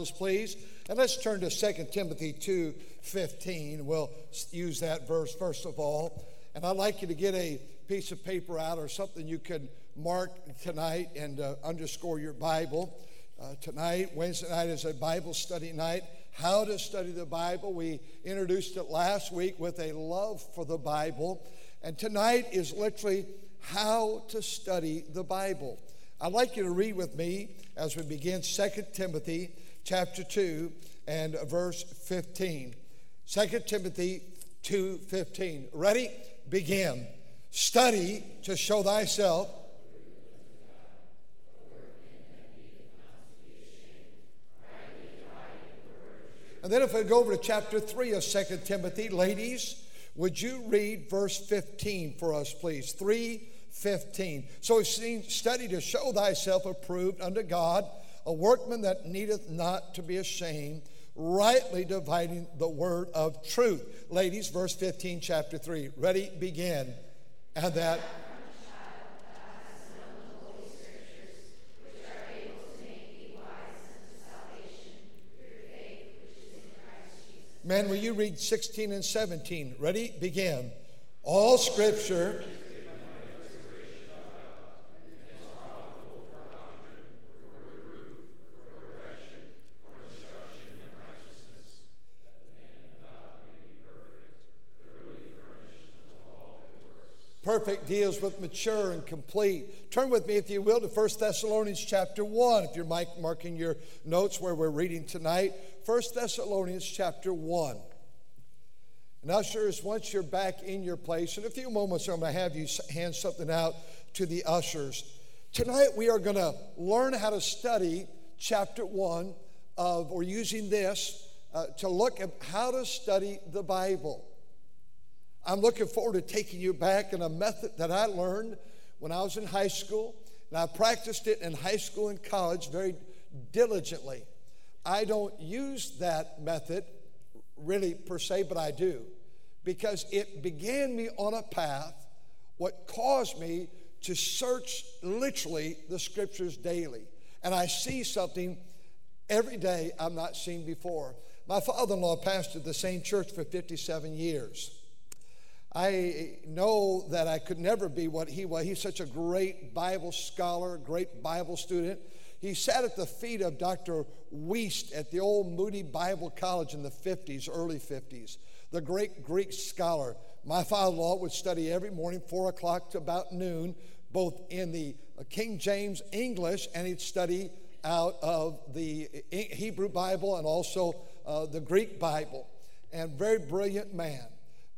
Bibles, please, and let's turn to 2 Timothy 2:15. We'll use that verse first of all. And I'd like you to get a piece of paper out or something you can mark tonight and uh, underscore your Bible. Uh, tonight, Wednesday night, is a Bible study night. How to study the Bible. We introduced it last week with a love for the Bible. And tonight is literally how to study the Bible. I'd like you to read with me as we begin 2 Timothy chapter 2 and verse 15. 2 Timothy 2:15. Ready? Begin. Study to show thyself And then if I go over to chapter 3 of 2 Timothy, ladies, would you read verse 15 for us, please? 3:15. So we've seen study to show thyself approved unto God, a workman that needeth not to be ashamed, rightly dividing the word of truth. Ladies, verse 15, chapter 3. Ready, begin. And that Man, will you read 16 and 17? Ready? Begin. All scripture. Perfect deals with mature and complete. Turn with me, if you will, to 1 Thessalonians chapter 1, if you're marking your notes where we're reading tonight. 1 Thessalonians chapter 1. And ushers, once you're back in your place, in a few moments I'm going to have you hand something out to the ushers. Tonight we are going to learn how to study chapter 1 of, or using this uh, to look at how to study the Bible. I'm looking forward to taking you back in a method that I learned when I was in high school, and I practiced it in high school and college very diligently. I don't use that method really per se, but I do because it began me on a path, what caused me to search literally the scriptures daily. And I see something every day I'm not seen before. My father in law pastored the same church for 57 years. I know that I could never be what he was. He's such a great Bible scholar, great Bible student. He sat at the feet of Dr. Wuest at the old Moody Bible College in the 50s, early 50s, the great Greek scholar. My father in law would study every morning, 4 o'clock to about noon, both in the King James English, and he'd study out of the Hebrew Bible and also uh, the Greek Bible. And very brilliant man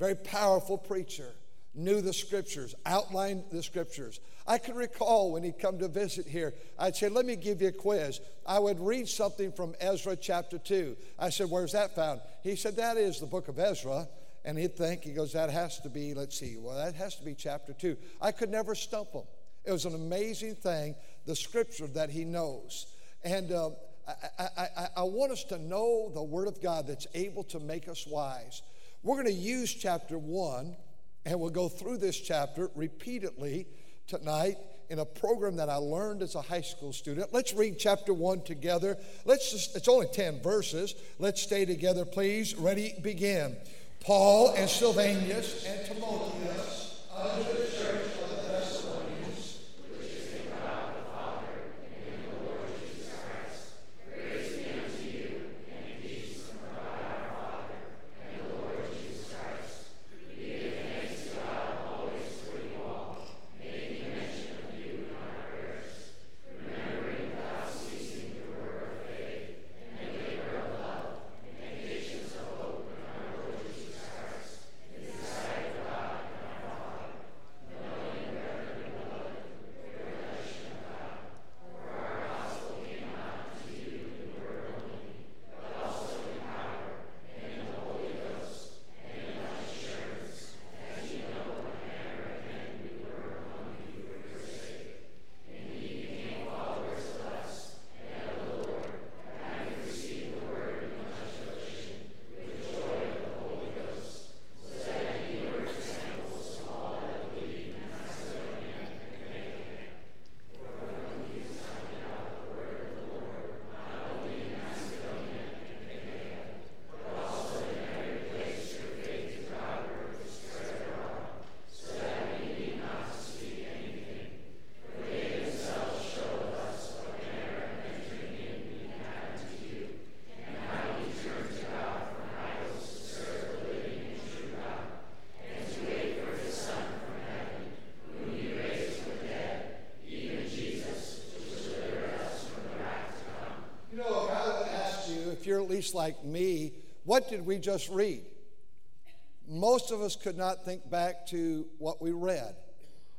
very powerful preacher, knew the scriptures, outlined the scriptures. I can recall when he'd come to visit here, I'd say, Let me give you a quiz. I would read something from Ezra chapter 2. I said, Where's that found? He said, That is the book of Ezra. And he'd think, he goes, That has to be, let's see, well, that has to be chapter 2. I could never stump him. It was an amazing thing, the scripture that he knows. And uh, I, I, I, I want us to know the Word of God that's able to make us wise. We're going to use chapter one, and we'll go through this chapter repeatedly tonight in a program that I learned as a high school student. Let's read chapter one together. Let's just, it's only 10 verses. Let's stay together, please. Ready, begin. Paul and Silvanus and Timotheus under the church like me, what did we just read? Most of us could not think back to what we read.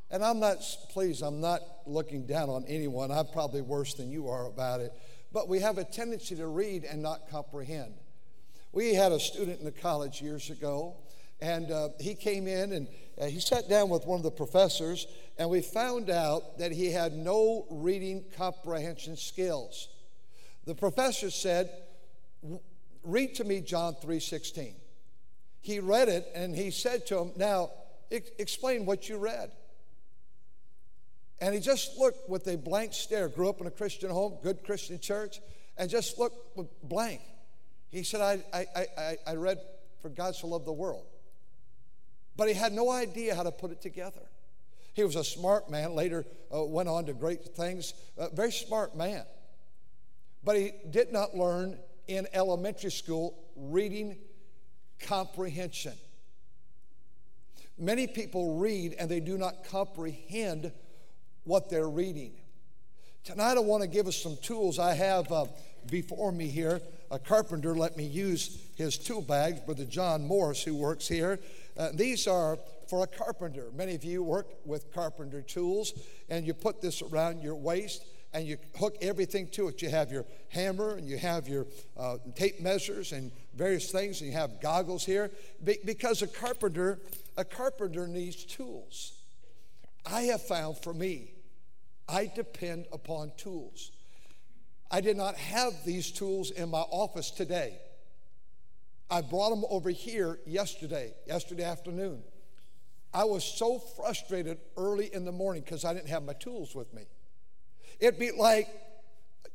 And I'm not, please, I'm not looking down on anyone. I'm probably worse than you are about it. But we have a tendency to read and not comprehend. We had a student in the college years ago, and uh, he came in and uh, he sat down with one of the professors, and we found out that he had no reading comprehension skills. The professor said, "Read to me John 3:16." He read it, and he said to him, "Now, explain what you read." And he just looked with a blank stare. Grew up in a Christian home, good Christian church, and just looked blank. He said, I, I, I, I read, For God so loved the world. But he had no idea how to put it together. He was a smart man, later uh, went on to great things, very smart man. But he did not learn in elementary school reading comprehension. Many people read and they do not comprehend what they're reading. Tonight, I want to give us some tools I have uh, before me here. A carpenter let me use his tool bags, Brother John Morris, who works here. Uh, these are for a carpenter. Many of you work with carpenter tools, and you put this around your waist and you hook everything to it. You have your hammer and you have your uh, tape measures and various things, and you have goggles here. Be- because a carpenter, a carpenter needs tools. I have found for me, I depend upon tools. I did not have these tools in my office today. I brought them over here yesterday, yesterday afternoon. I was so frustrated early in the morning because I didn't have my tools with me. It'd be like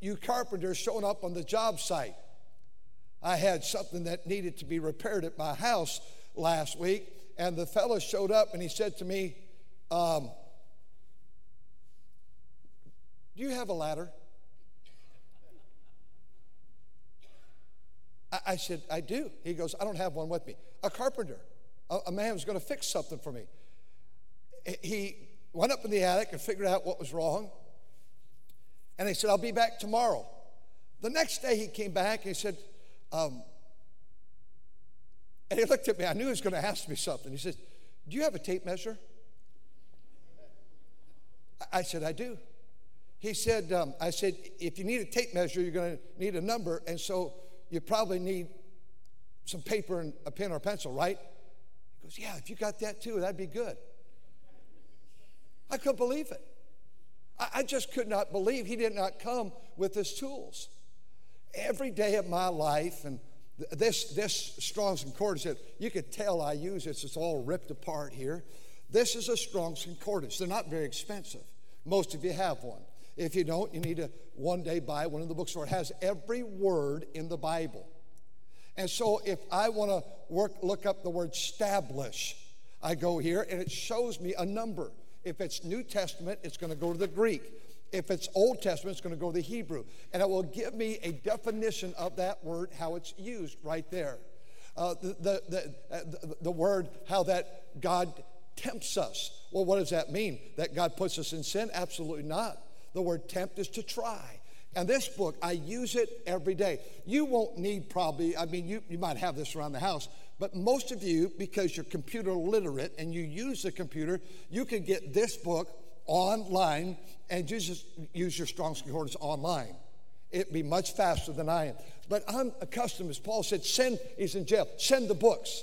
you carpenters showing up on the job site. I had something that needed to be repaired at my house last week, and the fellow showed up and he said to me, um, Do you have a ladder? I, said, I do. He goes, I don't have one with me. A carpenter, a, a man was going to fix something for me. He went up in the attic and figured out what was wrong. And he said, I'll be back tomorrow. The next day he came back and he said, um, and he looked at me. I knew he was going to ask me something. He said, Do you have a tape measure? I said, I do. He said, um, I said, if you need a tape measure, you're going to need a number. And so you probably need some paper and a pen or a pencil, right? He goes, Yeah, if you got that too, that'd be good. I couldn't believe it. I, just could not believe he did not come with his tools. Every day of my life, and this, this Strong's Concordance, you could tell I use this, it's all ripped apart here. This is a Strong's Concordance. They're not very expensive. Most of you have one. If you don't, you need to one day buy one in the bookstore. It has every word in the Bible. And so if I want to work, look up the word establish, I go here and it shows me a number. If it's New Testament, it's going to go to the Greek. If it's Old Testament, it's going to go to the Hebrew. And it will give me a definition of that word, how it's used right there. Uh, the, the, the, uh, the, the word, how that God tempts us. Well, what does that mean? That God puts us in sin? Absolutely not. The word tempt is to try. And this book, I use it every day. You won't need probably, I mean, you, you might have this around the house, but most of you, because you're computer literate and you use the computer, you can get this book online and just use your Strong's Concordance online. It'd be much faster than I am. But I'm accustomed, as Paul said, send, he's in jail, send the books.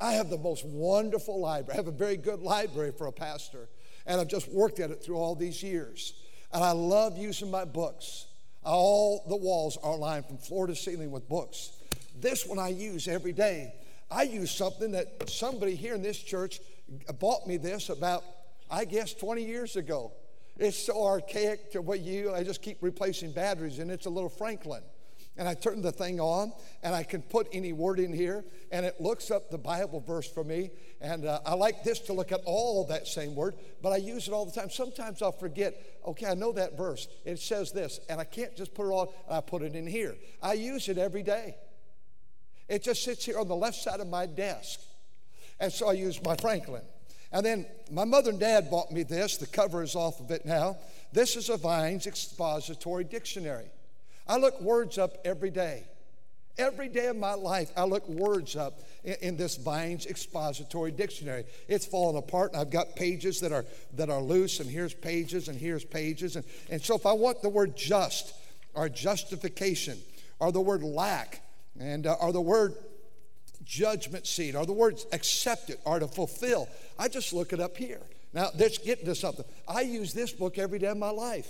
I have the most wonderful library. I have a very good library for a pastor, and I've just worked at it through all these years. And I love using my books. All the walls are lined from floor to ceiling with books. This one I use every day. I use something that somebody here in this church bought me this about, I guess, 20 years ago. It's so archaic to what you, I just keep replacing batteries, and it's a little Franklin and I turn the thing on, and I can put any word in here, and it looks up the Bible verse for me. And uh, I like this to look at all that same word, but I use it all the time. Sometimes I'll forget, okay, I know that verse. It says this, and I can't just put it on, I put it in here. I use it every day. It just sits here on the left side of my desk. And so I use my Franklin. And then my mother and dad bought me this. The cover is off of it now. This is a Vine's Expository Dictionary. I look words up every day. Every day of my life, I look words up in, in, this Vine's expository dictionary. It's fallen apart, and I've got pages that are that are loose, and here's pages, and here's pages, and, and so if I want the word just, or justification, or the word lack, and uh, the word judgment seat, or the words accepted, or to fulfill, I just look it up here. Now, let's get into something. I use this book every day of my life,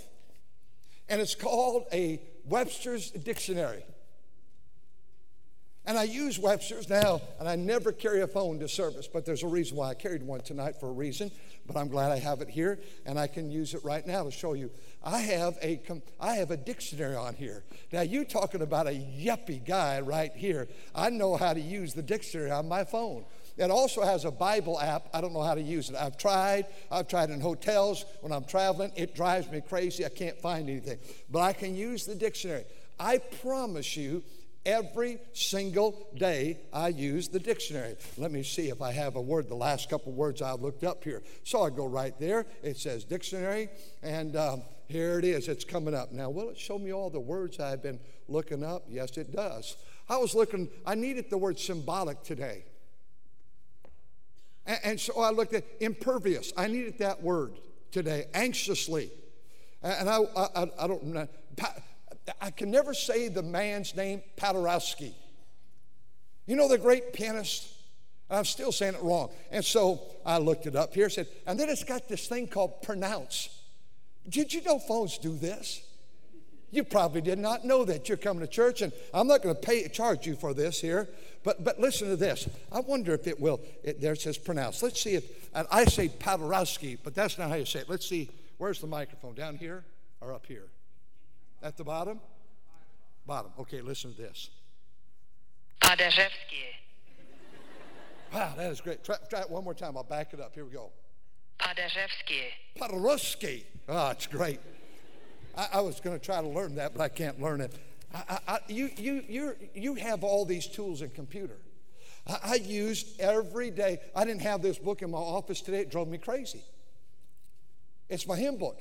and it's called a Webster's Dictionary. And I use Webster's now, and I never carry a phone to service, but there's a reason why I carried one tonight for a reason. But I'm glad I have it here, and I can use it right now to show you. I have a I have a dictionary on here. Now you talking about a yuppie guy right here? I know how to use the dictionary on my phone. It also has a Bible app. I don't know how to use it. I've tried. I've tried in hotels when I'm traveling. It drives me crazy. I can't find anything. But I can use the dictionary. I promise you, Every single day I use the dictionary. Let me see if I have a word, the last couple words I looked up here. So I go right there. It says dictionary, and um, here it is. It's coming up. Now, will it show me all the words I've been looking up? Yes, it does. I was looking, I needed the word symbolic today. And, and so I looked at impervious. I needed that word today, anxiously. And I, I, I don't know. I can never say the man's name, Paderewski. You know the great pianist? I'm still saying it wrong. And so I looked it up here, said, and then it's got this thing called pronounce. Did you know phones do this? You probably did not know that. You're coming to church, and I'm not going to pay charge you for this here. But but listen to this. I wonder if it will. It, there it says pronounce. Let's see if and I say Paderewski, but that's not how you say it. Let's see. Where's the microphone? Down here or up here? At the bottom? Bottom. Okay, listen to this. Paderewski. Wow, that is great. Try, try, it one more time. I'll back it up. Here we go. Paderewski. Paderewski. Ah, oh, it's great. I, I was going to try to learn that, but I can't learn it. I, I, you, you, you you have all these tools in computer. I, I use every day. I didn't have this book in my office today. It drove me crazy. It's my hymn book.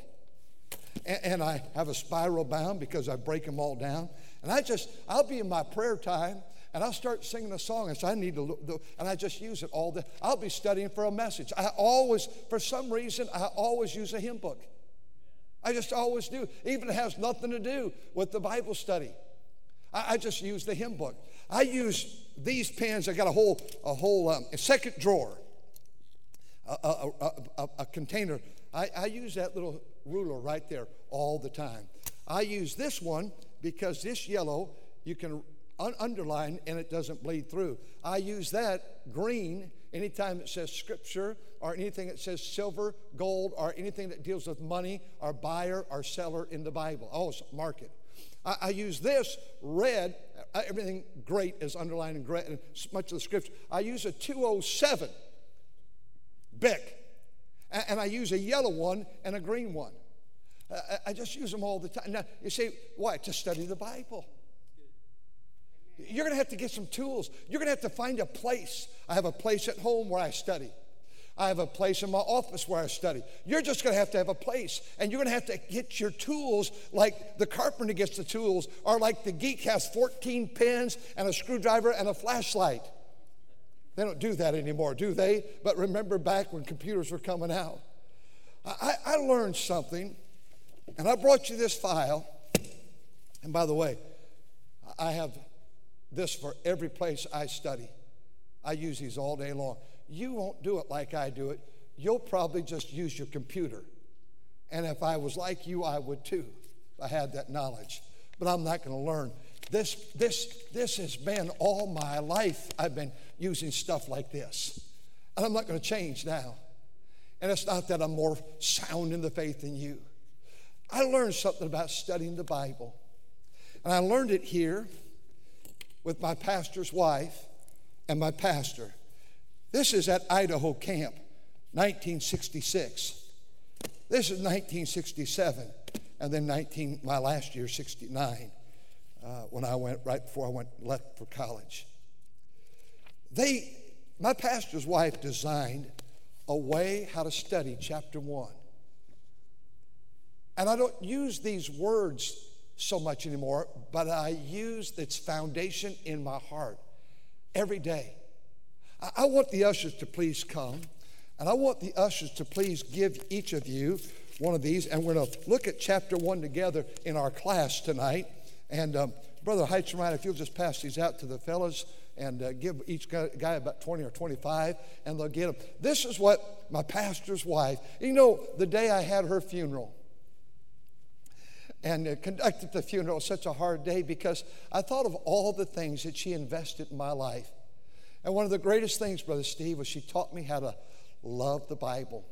And, and I have a spiral bound because I break them all down. And I just, I'll be in my prayer time and I'll start singing a song and I need to look, and I just use it all day. I'll be studying for a message. I always, for some reason, I always use a hymn book. I just always do. Even it has nothing to do with the Bible study. I, I just use the hymn book. I use these pens. I got a whole, a whole um, a second drawer, a, a container. I, I use that little ruler right there all the time. I use this one because this yellow you can un- underline and it doesn't bleed through. I use that green anytime it says scripture or anything that says silver, gold, or anything that deals with money or buyer or seller in the Bible. Oh, market. I, I use this red, uh, everything great is underlined in great, and much of the scripture. I use a 207 Bic, and, I use a yellow one and a green one. I, I just use them all the time. Now, you say, why? To study the Bible. You're going to have to get some tools. You're going to have to find a place. I have a place at home where I study. I have a place in my office where I study. You're just going to have to have a place, and you're going to have to get your tools like the carpenter gets the tools, or like the geek has 14 pins and a screwdriver and a flashlight. They don't do that anymore, do they? But remember back when computers were coming out. I, I learned something, and I brought you this file. And by the way, I have this for every place I study. I use these all day long. You won't do it like I do it. You'll probably just use your computer. And if I was like you, I would too. If I had that knowledge. But I'm not going to learn. This, this, this has been all my life. I've been using stuff like this. And I'm not going to change now. And it's not that I'm more sound in the faith than you. I learned something about studying the Bible. And I learned it here with my pastor's wife and my pastor. This is at Idaho Camp, 1966. This is 1967, and then 19, my last year, 69, uh, when I went, right before I went, left for college. They, my pastor's wife designed a way how to study chapter one. And I don't use these words so much anymore, but I use its foundation in my heart every day. I, want the ushers to please come, and I want the ushers to please give each of you one of these, and we're going to look at chapter one together in our class tonight. And um, Brother Heitzenrein, if you'll just pass these out to the fellows and uh, give each guy, about 20 or 25, and they'll get them. This is what my pastor's wife, you know, the day I had her funeral, and uh, conducted the funeral such a hard day because I thought of all the things that she invested in my life. And one of the greatest things, Brother Steve, was she taught me how to love the Bible.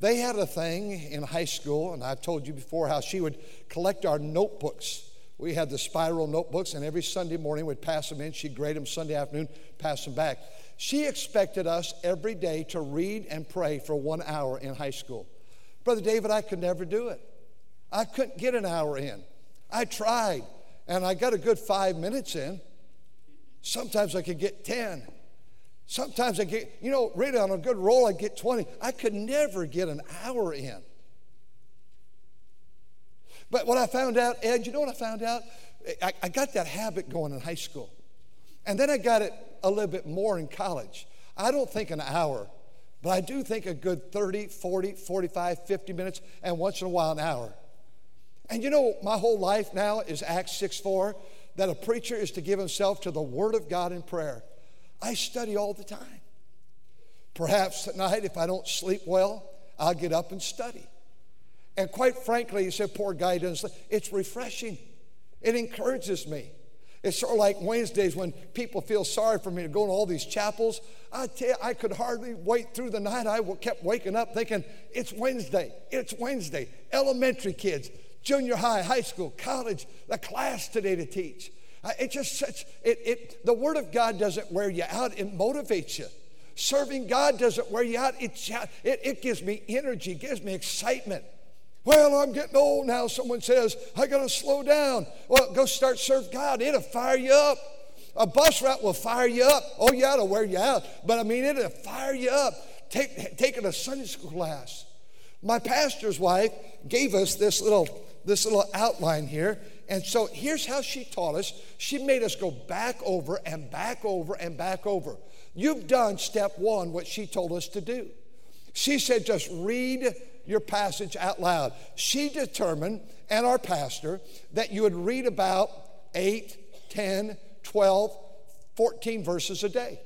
They had a thing in high school, and I've told you before how she would collect our notebooks. We had the spiral notebooks, and every Sunday morning we'd pass them in. She'd grade them Sunday afternoon, pass them back. She expected us every day to read and pray for one hour in high school. Brother David, I could never do it. I couldn't get an hour in. I tried, and I got a good five minutes in. Sometimes I could get 10. Sometimes I get, you know, really on a good roll, I get 20. I could never get an hour in. But what I found out, Ed, you know what I found out? I, I got that habit going in high school. And then I got it a little bit more in college. I don't think an hour, but I do think a good 30, 40, 45, 50 minutes, and once in a while an hour. And you know, my whole life now is Acts 6 4, that a preacher is to give himself to the Word of God in prayer. I study all the time. Perhaps tonight, if I don't sleep well, I'll get up and study. And quite frankly, he said, poor guy doesn't. It's refreshing. It encourages me. It's sort of like Wednesdays when people feel sorry for me to go to all these chapels. I tell you, I could hardly wait through the night. I kept waking up thinking, it's Wednesday. It's Wednesday. Elementary kids, junior high, high school, college, the class today to teach. Uh, it just such, it, it, the Word of God doesn't wear you out, it motivates you. Serving God doesn't wear you out, it, it, it gives me energy, gives me excitement. Well, I'm getting old now. Someone says, I got to slow down. Well, go start serve God. It'll fire you up. A bus route will fire you up. Oh, yeah, it'll wear you out. But I mean, it'll fire you up. Take, taking a Sunday school class. My pastor's wife gave us this little, this little outline here. And so here's how she taught us. She made us go back over and back over and back over. You've done step one, what she told us to do. She said, just read your passage out loud. She determined, and our pastor, that you would read about 8, 10, 12, 14 verses a day.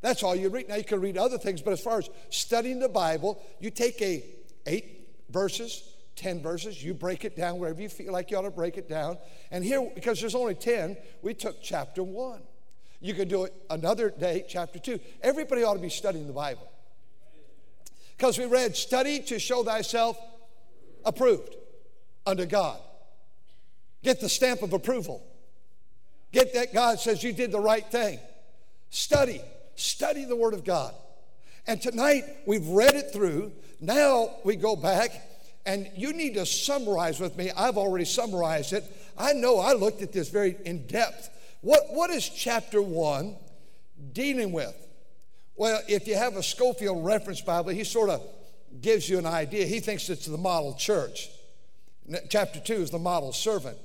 That's all you read. Now you can read other things, but as far as studying the Bible, you take a 8 verses, 10 verses, you break it down wherever you feel like you ought to break it down. And here, because there's only 10, we took chapter 1. You could do it another day, chapter 2. Everybody ought to be studying the Bible. Because we read, study to show thyself approved unto God. Get the stamp of approval. Get that God says you did the right thing. Study. Study the Word of God. And tonight we've read it through. Now we go back and you need to summarize with me. I've already summarized it. I know I looked at this very in depth. What, what is chapter one dealing with? Well, if you have a Scofield reference Bible, he sort of gives you an idea. He thinks it's the model church. Chapter 2 is the model servant.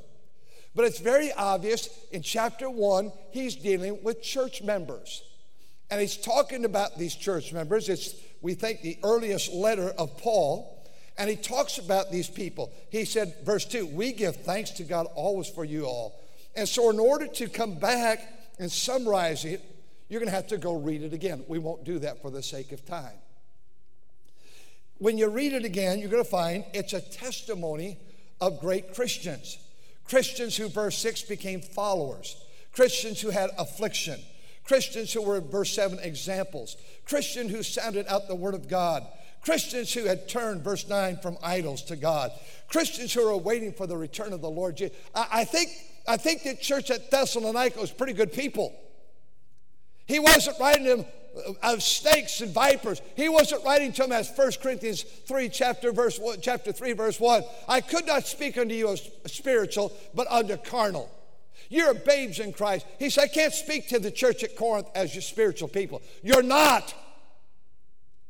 But it's very obvious in chapter 1, he's dealing with church members. And he's talking about these church members. It's, we think, the earliest letter of Paul. And he talks about these people. He said, verse 2, we give thanks to God always for you all. And so, in order to come back and summarize it, you're going to have to go read it again. We won't do that for the sake of time. When you read it again, you're going to find it's a testimony of great Christians. Christians who, verse 6, became followers. Christians who had affliction. Christians who were, verse 7, examples. Christians who sounded out the word of God. Christians who had turned, verse 9, from idols to God. Christians who are waiting for the return of the Lord Jesus. I, I think, I think the church at Thessalonica was pretty good people. He wasn't writing to them uh, of snakes and vipers. He wasn't writing to them as 1 Corinthians 3, chapter, verse 1, chapter 3, verse 1. I could not speak unto you as spiritual, but unto carnal. You're babes in Christ. He said, I can't speak to the church at Corinth as your spiritual people. You're not.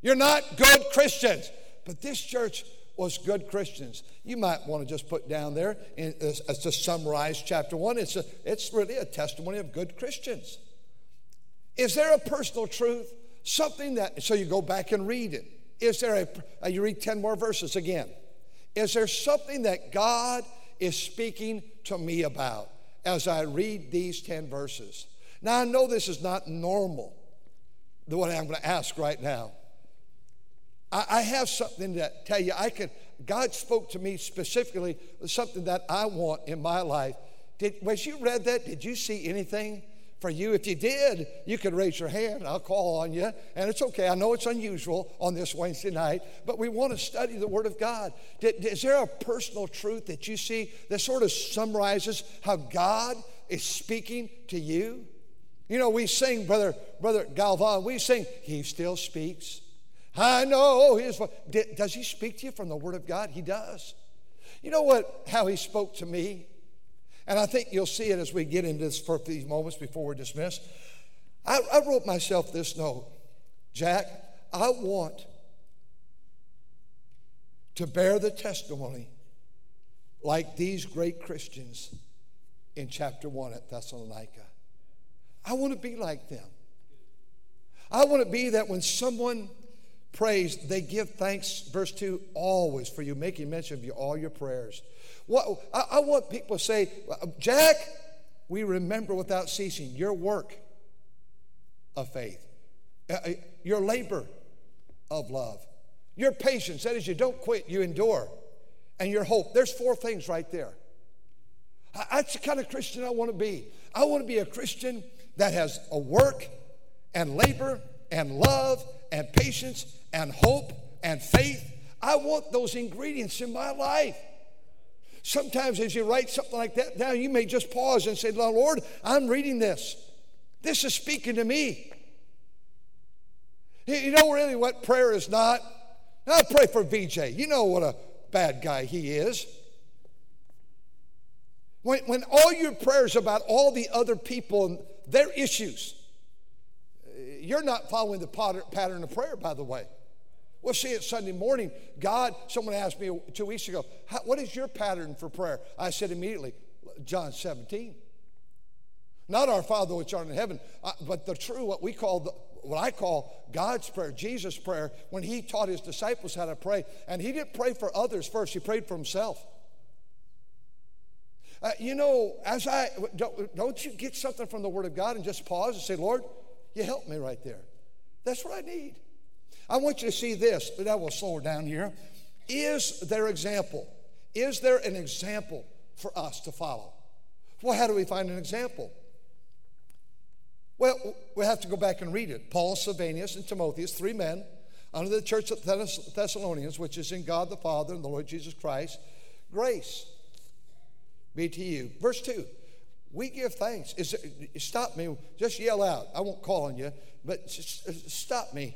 You're not good Christians. But this church was good Christians. You might want to just put down there, and to summarize chapter one, it's, a, it's really a testimony of good Christians. Is there a personal truth? Something that, so you go back and read it. Is there a, uh, you read 10 more verses again. Is there something that God is speaking to me about as I read these 10 verses? Now, I know this is not normal, the one I'm going to ask right now. I, I have something to tell you. I could, God spoke to me specifically something that I want in my life. Did, as you read that, did you see anything for you? If you did, you could raise your hand. I'll call on you. And it's okay. I know it's unusual on this Wednesday night, but we want to study the Word of God. Is there a personal truth that you see that sort of summarizes how God is speaking to you? You know, we sing, Brother, Brother Galvan, we sing, He still speaks. I know his voice. Does he speak to you from the Word of God? He does. You know what? How he spoke to me, and I think you'll see it as we get into this for these moments before we're dismissed. I, I wrote myself this note, Jack. I want to bear the testimony like these great Christians in chapter one at Thessalonica. I want to be like them. I want to be that when someone prays, they give thanks, verse 2, always for you, making mention of you, all your prayers. What, I, I want people to say, Jack, we remember without ceasing your work of faith, uh, uh, your labor of love, your patience, that is, you don't quit, you endure, and your hope. There's four things right there. That's the kind of Christian I want to be. I want to be a Christian that has a work and labor and love and patience and hope and faith. I want those ingredients in my life. Sometimes, as you write something like that down, you may just pause and say, Lord, I'm reading this. This is speaking to me. You know really what prayer is not? I pray for VJ. You know what a bad guy he is. When, when all your prayers about all the other people and their issues, you're not following the pattern of prayer, by the way. We'll see it Sunday morning. God, someone asked me two weeks ago, what is your pattern for prayer? I said immediately, John 17. Not our Father which art in heaven, uh, but the true, what we call the, what I call God's prayer, Jesus' prayer, when he taught his disciples how to pray. And he didn't pray for others first, he prayed for himself. Uh, you know, as I, don't, don't you get something from the Word of God and just pause and say, Lord, you help me right there. That's what I need. I want you to see this, but I will slow down here. Is there example? Is there an example for us to follow? Well, how do we find an example? Well, we have to go back and read it. Paul, Silvanus, and Timotheus, three men under the church of Thessalonians, which is in God the Father and the Lord Jesus Christ, grace be to you. Verse 2 we give thanks. Is stop me. Just yell out. I won't call on you, but stop me.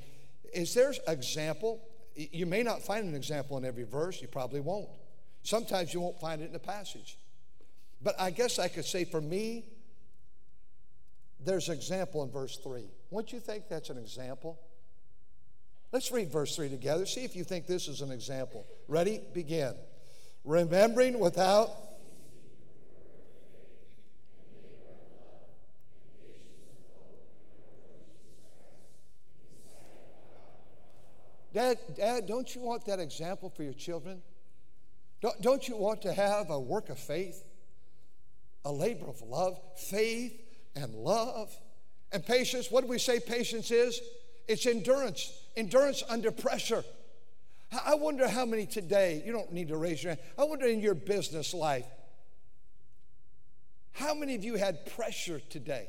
Is there an example? You may not find an example in every verse. You probably won't. Sometimes you won't find it in the passage. But I guess I could say for me, there's an example in verse 3. Won't you think that's an example? Let's read verse 3 together. See if you think this is an example. Ready? Begin. Remembering without Dad, Dad, don't you want that example for your children? Don't, don't you want to have a work of faith, a labor of love, faith and love and patience? What do we say patience is? It's endurance, endurance under pressure. I wonder how many today, you don't need to raise your hand, I wonder in your business life, how many of you had pressure today?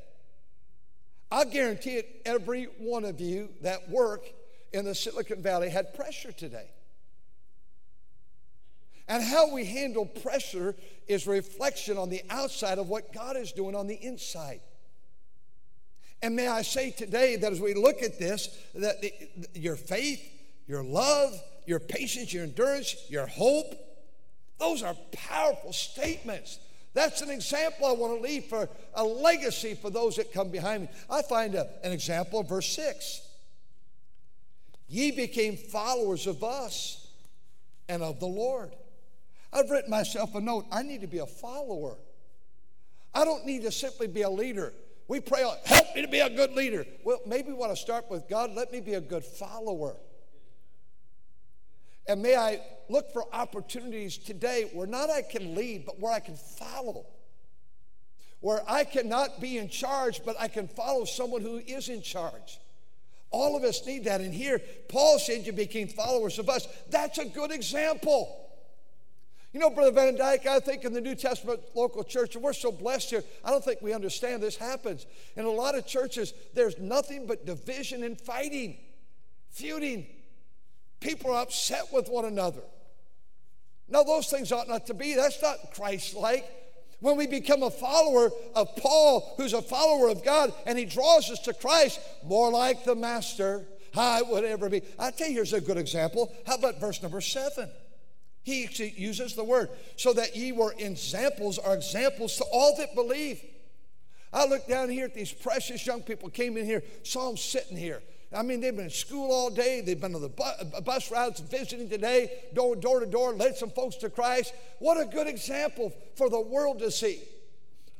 I guarantee it, every one of you that work in the Silicon Valley had pressure today. And how we handle pressure is reflection on the outside of what God is doing on the inside. And may I say today that as we look at this, that the, your faith, your love, your patience, your endurance, your hope, those are powerful statements. That's an example I want to leave for a legacy for those that come behind me. I find a, an example in verse 6. Ye became followers of us and of the Lord. I've written myself a note. I need to be a follower. I don't need to simply be a leader. We pray, help me to be a good leader. Well, maybe we want to start with God, let me be a good follower. And may I look for opportunities today where not I can lead, but where I can follow. Where I cannot be in charge, but I can follow someone who is in charge. All of us need that. And here, Paul said you became followers of us. That's a good example. You know, Brother Van Dyke, I think in the New Testament local church, and we're so blessed here, I don't think we understand this happens. In a lot of churches, there's nothing but division and fighting, feuding. People are upset with one another. Now, those things ought not to be. That's not Christ like. When we become a follower of Paul, who's a follower of God, and he draws us to Christ, more like the Master, I would ever be. I tell you, here's a good example. How about verse number seven? He uses the word, so that ye were examples, are examples to all that believe. I look down here at these precious young people came in here, saw them sitting here. I mean, they've been in school all day. They've been on the bu- uh, bus routes visiting today, door, door to door, led some folks to Christ. What a good example for the world to see.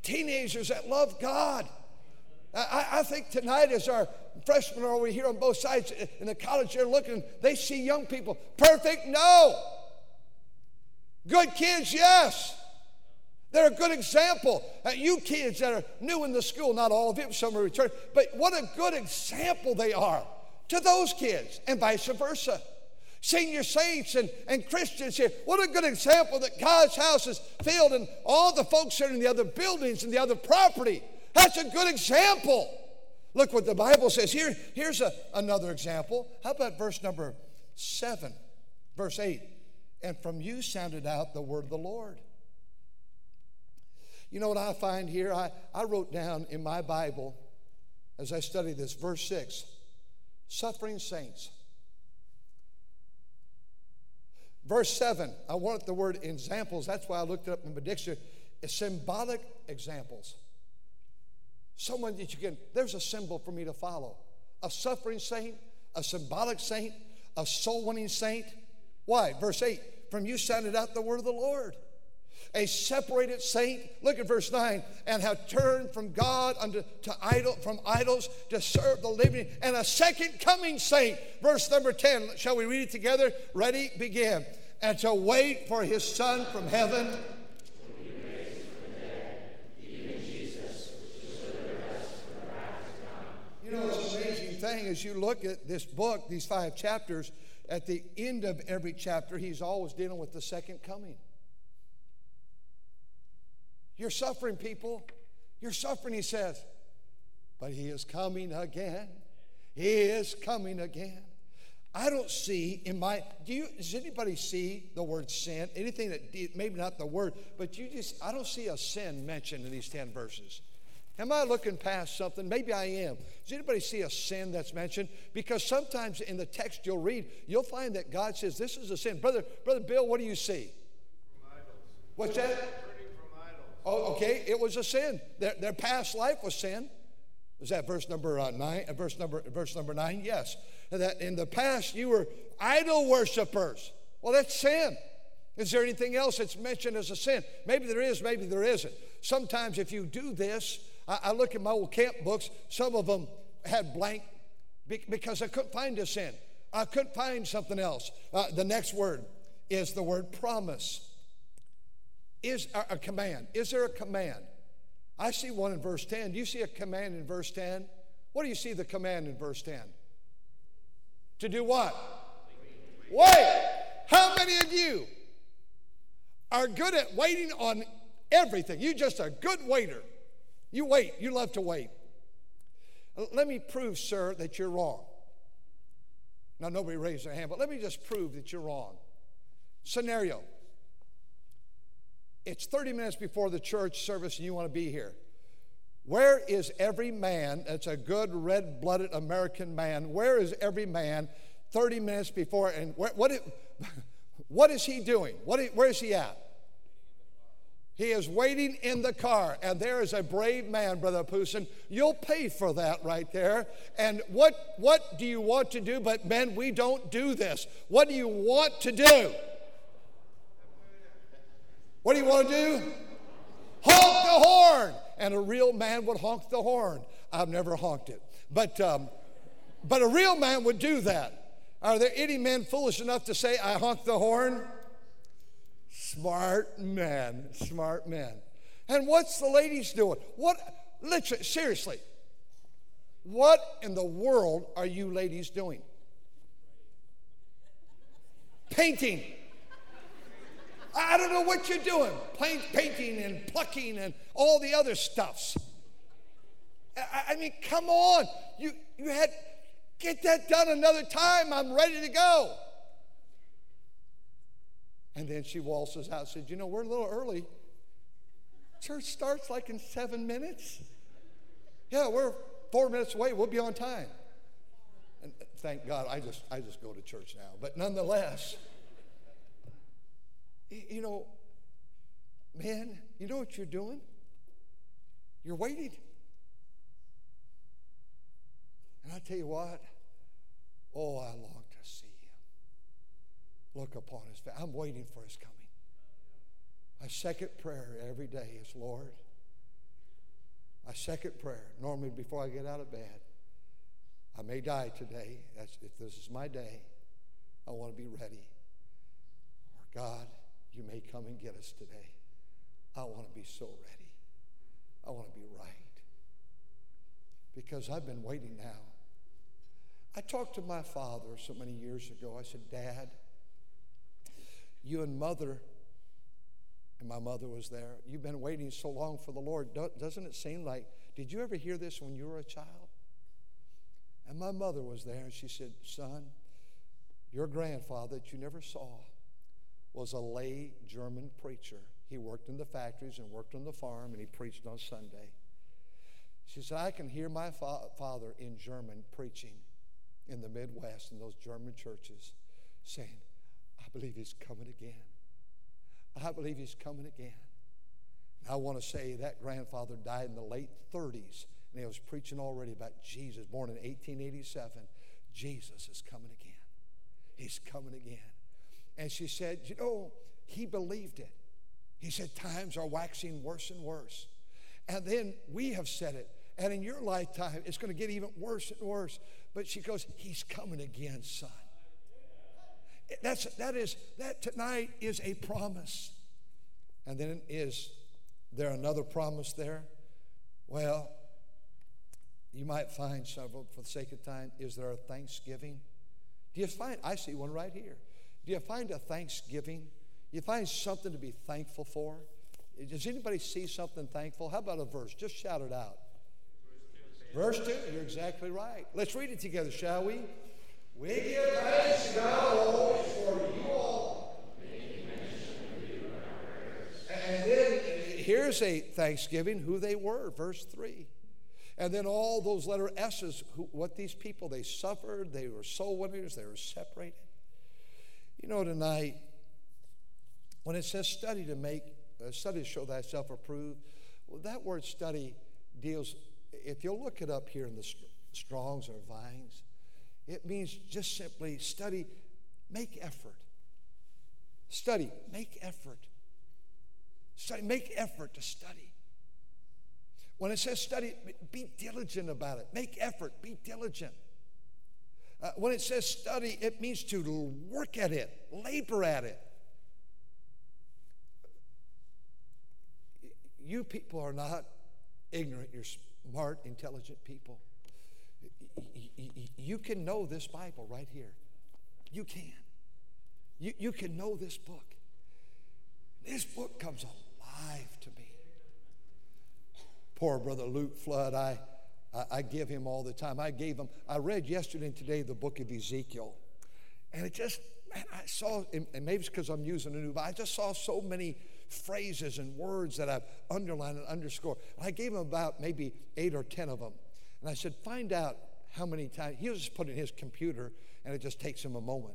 Teenagers that love God. I, I think tonight, as our freshmen are over here on both sides uh, in the college, they're looking, they see young people. Perfect? No. Good kids, yes. They're a good example. Uh, you kids that are new in the school, not all of you, some are returned, but what a good example they are to those kids, and vice versa. Senior saints and, and Christians here, what a good example that God's house is filled and all the folks are in the other buildings and the other property. That's a good example. Look what the Bible says. Here, here's a, another example. How about verse number seven, verse eight? and from you sounded out the word of the Lord. You know what I find here? I, I wrote down in my Bible as I study this, verse 6 suffering saints. Verse 7, I wanted the word examples. That's why I looked it up in my dictionary. Symbolic examples. Someone that you can, there's a symbol for me to follow. A suffering saint, a symbolic saint, a soul winning saint, why? Verse 8 From you sounded out the word of the Lord. A separated saint, look at verse 9, and have turned from God unto to idol from idols to serve the living, and a second coming saint. Verse number 10. Shall we read it together? Ready, begin. And to wait for his son from heaven. You know, it's an amazing thing as you look at this book, these five chapters at the end of every chapter, he's always dealing with the second coming. You're suffering, people. You're suffering, he says. But he is coming again. He is coming again. I don't see in my, do you, does anybody see the word sin? Anything that, maybe not the word, but you just, I don't see a sin mentioned in these 10 verses. Am I looking past something? Maybe I am. Does anybody see a sin that's mentioned? Because sometimes in the text you'll read, you'll find that God says, This is a sin. Brother, Brother Bill, what do you see? What's that? Oh, okay. It was a sin. Their, their past life was sin. Is that verse number uh, nine? Uh, verse number verse number nine? Yes. That in the past you were idol worshippers. Well, that's sin. Is there anything else that's mentioned as a sin? Maybe there is. Maybe there isn't. Sometimes if you do this, I, I look at my old camp books, some of them had blank because I couldn't find a sin. I couldn't find something else. Uh, the next word is the word promise. Is a, command. Is there a command? I see one in verse 10. Do you see a command in verse 10? What do you see the command in verse 10? To do what? Wait. How many of you are good at waiting on everything? You just a good waiter. You wait. You love to wait. Let me prove, sir, that you're wrong. Now, nobody raised their hand, but let me just prove that you're wrong. Scenario it's 30 minutes before the church service and you want to be here. Where is every man that's a good red blooded American man? Where is every man 30 minutes before? And what, what, what is he doing? What, where is he at? He is waiting in the car, and there is a brave man, Brother Pooson. You'll pay for that right there. And what, what do you want to do? But men, we don't do this. What do you want to do? What do you want to do? Honk the horn. And a real man would honk the horn. I've never honked it. But, um, but a real man would do that. Are there any men foolish enough to say, I honk the horn? Smart men, smart men. And what's the ladies doing? What, literally, seriously, what in the world are you ladies doing? Painting. I don't know what you're doing. Paint, painting and plucking and all the other stuffs. I, I mean, come on. You, you had, get that done another time. I'm ready to go. And then she waltzes out and says, You know, we're a little early. Church starts like in seven minutes. Yeah, we're four minutes away. We'll be on time. And thank God, I just, I just go to church now. But nonetheless, you know, man, you know what you're doing? You're waiting. And I tell you what, oh, I long to see him. Look upon his face. I'm waiting for his coming. My second prayer every day is, Lord, my second prayer, normally before I get out of bed, I may die today. That's, if this is my day, I want to be ready. Or God, you may come and get us today. I want to be so ready. I want to be right. Because I've been waiting now. I talked to my father so many years ago. I said, Dad, you and mother, and my mother was there, you've been waiting so long for the Lord. Doesn't it seem like, did you ever hear this when you were a child? And my mother was there, and she said, Son, your grandfather that you never saw was a lay German preacher. He worked in the factories and worked on the farm, and he preached on Sunday. She said, I can hear my fa- father in German preaching in the Midwest in those German churches saying, I believe he's coming again. I believe he's coming again. And I want to say that grandfather died in the late 30s, and he was preaching already about Jesus, born in 1887. Jesus is coming again. He's coming again. And she said, You know, he believed it. He said, Times are waxing worse and worse. And then we have said it. And in your lifetime, it's going to get even worse and worse. But she goes, He's coming again, son. That's, that is, that tonight is a promise. And then is there another promise there? Well, you might find several for the sake of time. Is there a thanksgiving? Do you find, I see one right here. Do you find a thanksgiving? You find something to be thankful for? Does anybody see something thankful? How about a verse? Just shout it out. Verse 2, you're exactly right. Let's read it together, shall we? We give thanks to God always for you all. And then here's a thanksgiving who they were, verse 3. And then all those letter S's, who, what these people, they suffered, they were soul winners, they were separated. You know, tonight, when it says study to make, uh, study to show thyself approved, well, that word study deals, if you'll look it up here in the Strongs or Vines, it means just simply study, make effort. Study, make effort. Study, make effort to study. When it says study, be diligent about it. Make effort, be diligent. Uh, when it says study, it means to work at it, labor at it. You people are not ignorant, you're smart, intelligent people. You can know this Bible right here. You can. You, you can know this book. This book comes alive to me. Poor brother Luke Flood, I I, I give him all the time. I gave him, I read yesterday and today the book of Ezekiel. And it just, man, I saw, and maybe it's because I'm using a new, but I just saw so many phrases and words that I've underlined and underscored. And I gave him about maybe eight or ten of them. And I said, find out how many times, he was just put in his computer, and it just takes him a moment.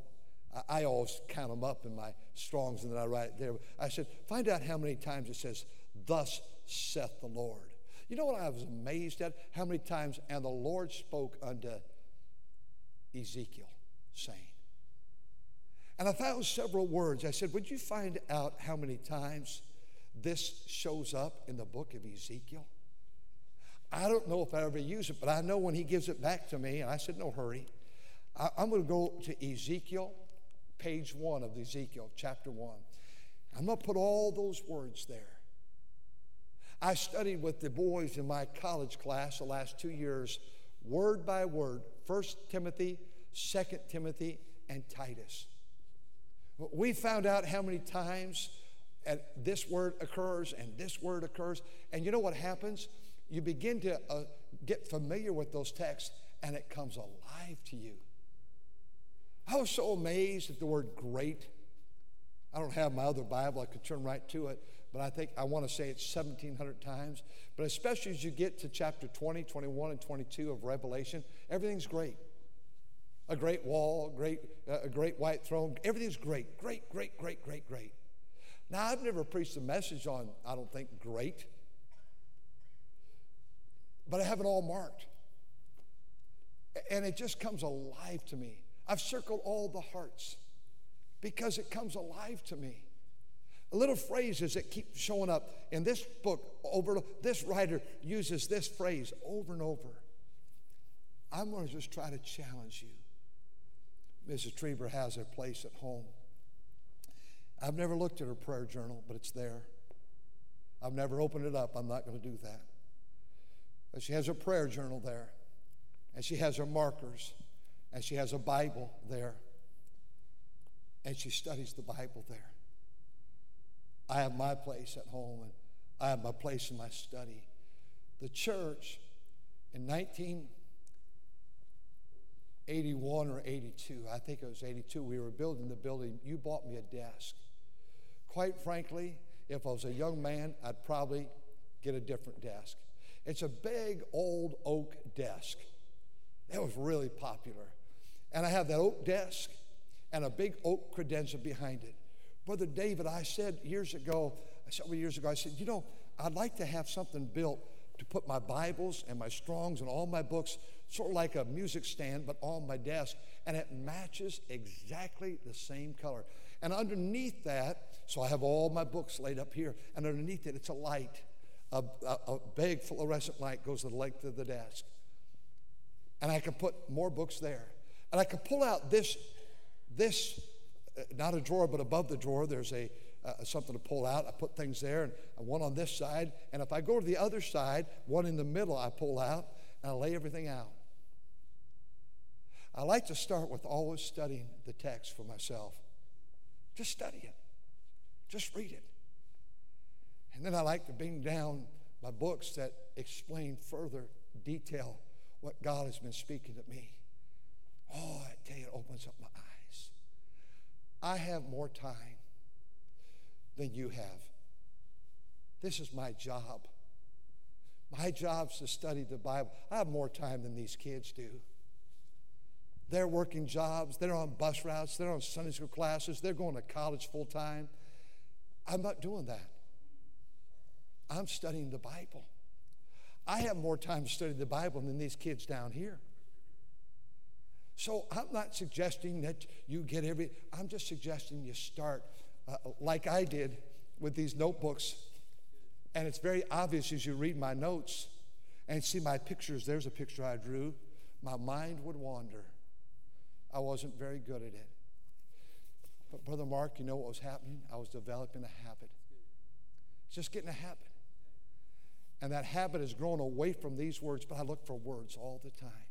I, I always count them up in my Strongs, and then I write it there. I said, find out how many times it says, Thus saith the Lord. You know what I was amazed at? How many times, and the Lord spoke unto Ezekiel, saying. And I found several words. I said, Would you find out how many times this shows up in the book of Ezekiel? I don't know if I ever use it, but I know when he gives it back to me, and I said, no hurry. I, am going to go to Ezekiel, page one of Ezekiel, chapter one. I'm going to put all those words there. I studied with the boys in my college class the last two years, word by word, First Timothy, Second Timothy, and Titus. We found out how many times this word occurs and this word occurs. And you know what happens? You begin to uh, get familiar with those texts and it comes alive to you. I was so amazed at the word great. I don't have my other Bible, I could turn right to it, but I think I want to say it 1,700 times. But especially as you get to chapter 20, 21, and 22 of Revelation, everything's great. A great wall, great, uh, a great white throne, everything's great, great, great, great, great, great. Now, I've never preached a message on, I don't think, great, but I have it all marked. And it just comes alive to me. I've circled all the hearts because it comes alive to me. Little phrases that keep showing up in this book over this writer uses this phrase over and over. I'm going to just try to challenge you. Mrs. Trieber has her place at home. I've never looked at her prayer journal, but it's there. I've never opened it up. I'm not going to do that. But she has her prayer journal there, and she has her markers, and she has a Bible there, and she studies the Bible there. I have my place at home, and I have my place in my study. The church in 1981 or 82, I think it was 82, we were building the building. You bought me a desk. Quite frankly, if I was a young man, I'd probably get a different desk. It's a big old oak desk. That was really popular. And I have that oak desk and a big oak credenza behind it. Brother David, I said years ago, several years ago, I said, you know, I'd like to have something built to put my Bibles and my Strongs and all my books, sort of like a music stand, but on my desk, and it matches exactly the same color. And underneath that, so I have all my books laid up here, and underneath it, it's a light. A, a, a big fluorescent light goes the length of the desk. And I can put more books there. And I can pull out this, this not a drawer, but above the drawer, there's a uh, something to pull out. I put things there, and one on this side. And if I go to the other side, one in the middle, I pull out and I lay everything out. I like to start with always studying the text for myself. Just study it, just read it. And then I like to bring down my books that explain further detail what God has been speaking to me. Oh, I tell you, it opens up my eyes. I have more time than you have. This is my job. My job's to study the Bible. I have more time than these kids do. They're working jobs, they're on bus routes, they're on Sunday school classes, they're going to college full time. I'm not doing that. I'm studying the Bible. I have more time to study the Bible than these kids down here. So I'm not suggesting that you get every, I'm just suggesting you start uh, like I did with these notebooks. And it's very obvious as you read my notes and see my pictures. There's a picture I drew. My mind would wander. I wasn't very good at it. But, Brother Mark, you know what was happening? I was developing a habit. It's just getting a habit. And that habit has grown away from these words, but I look for words all the time.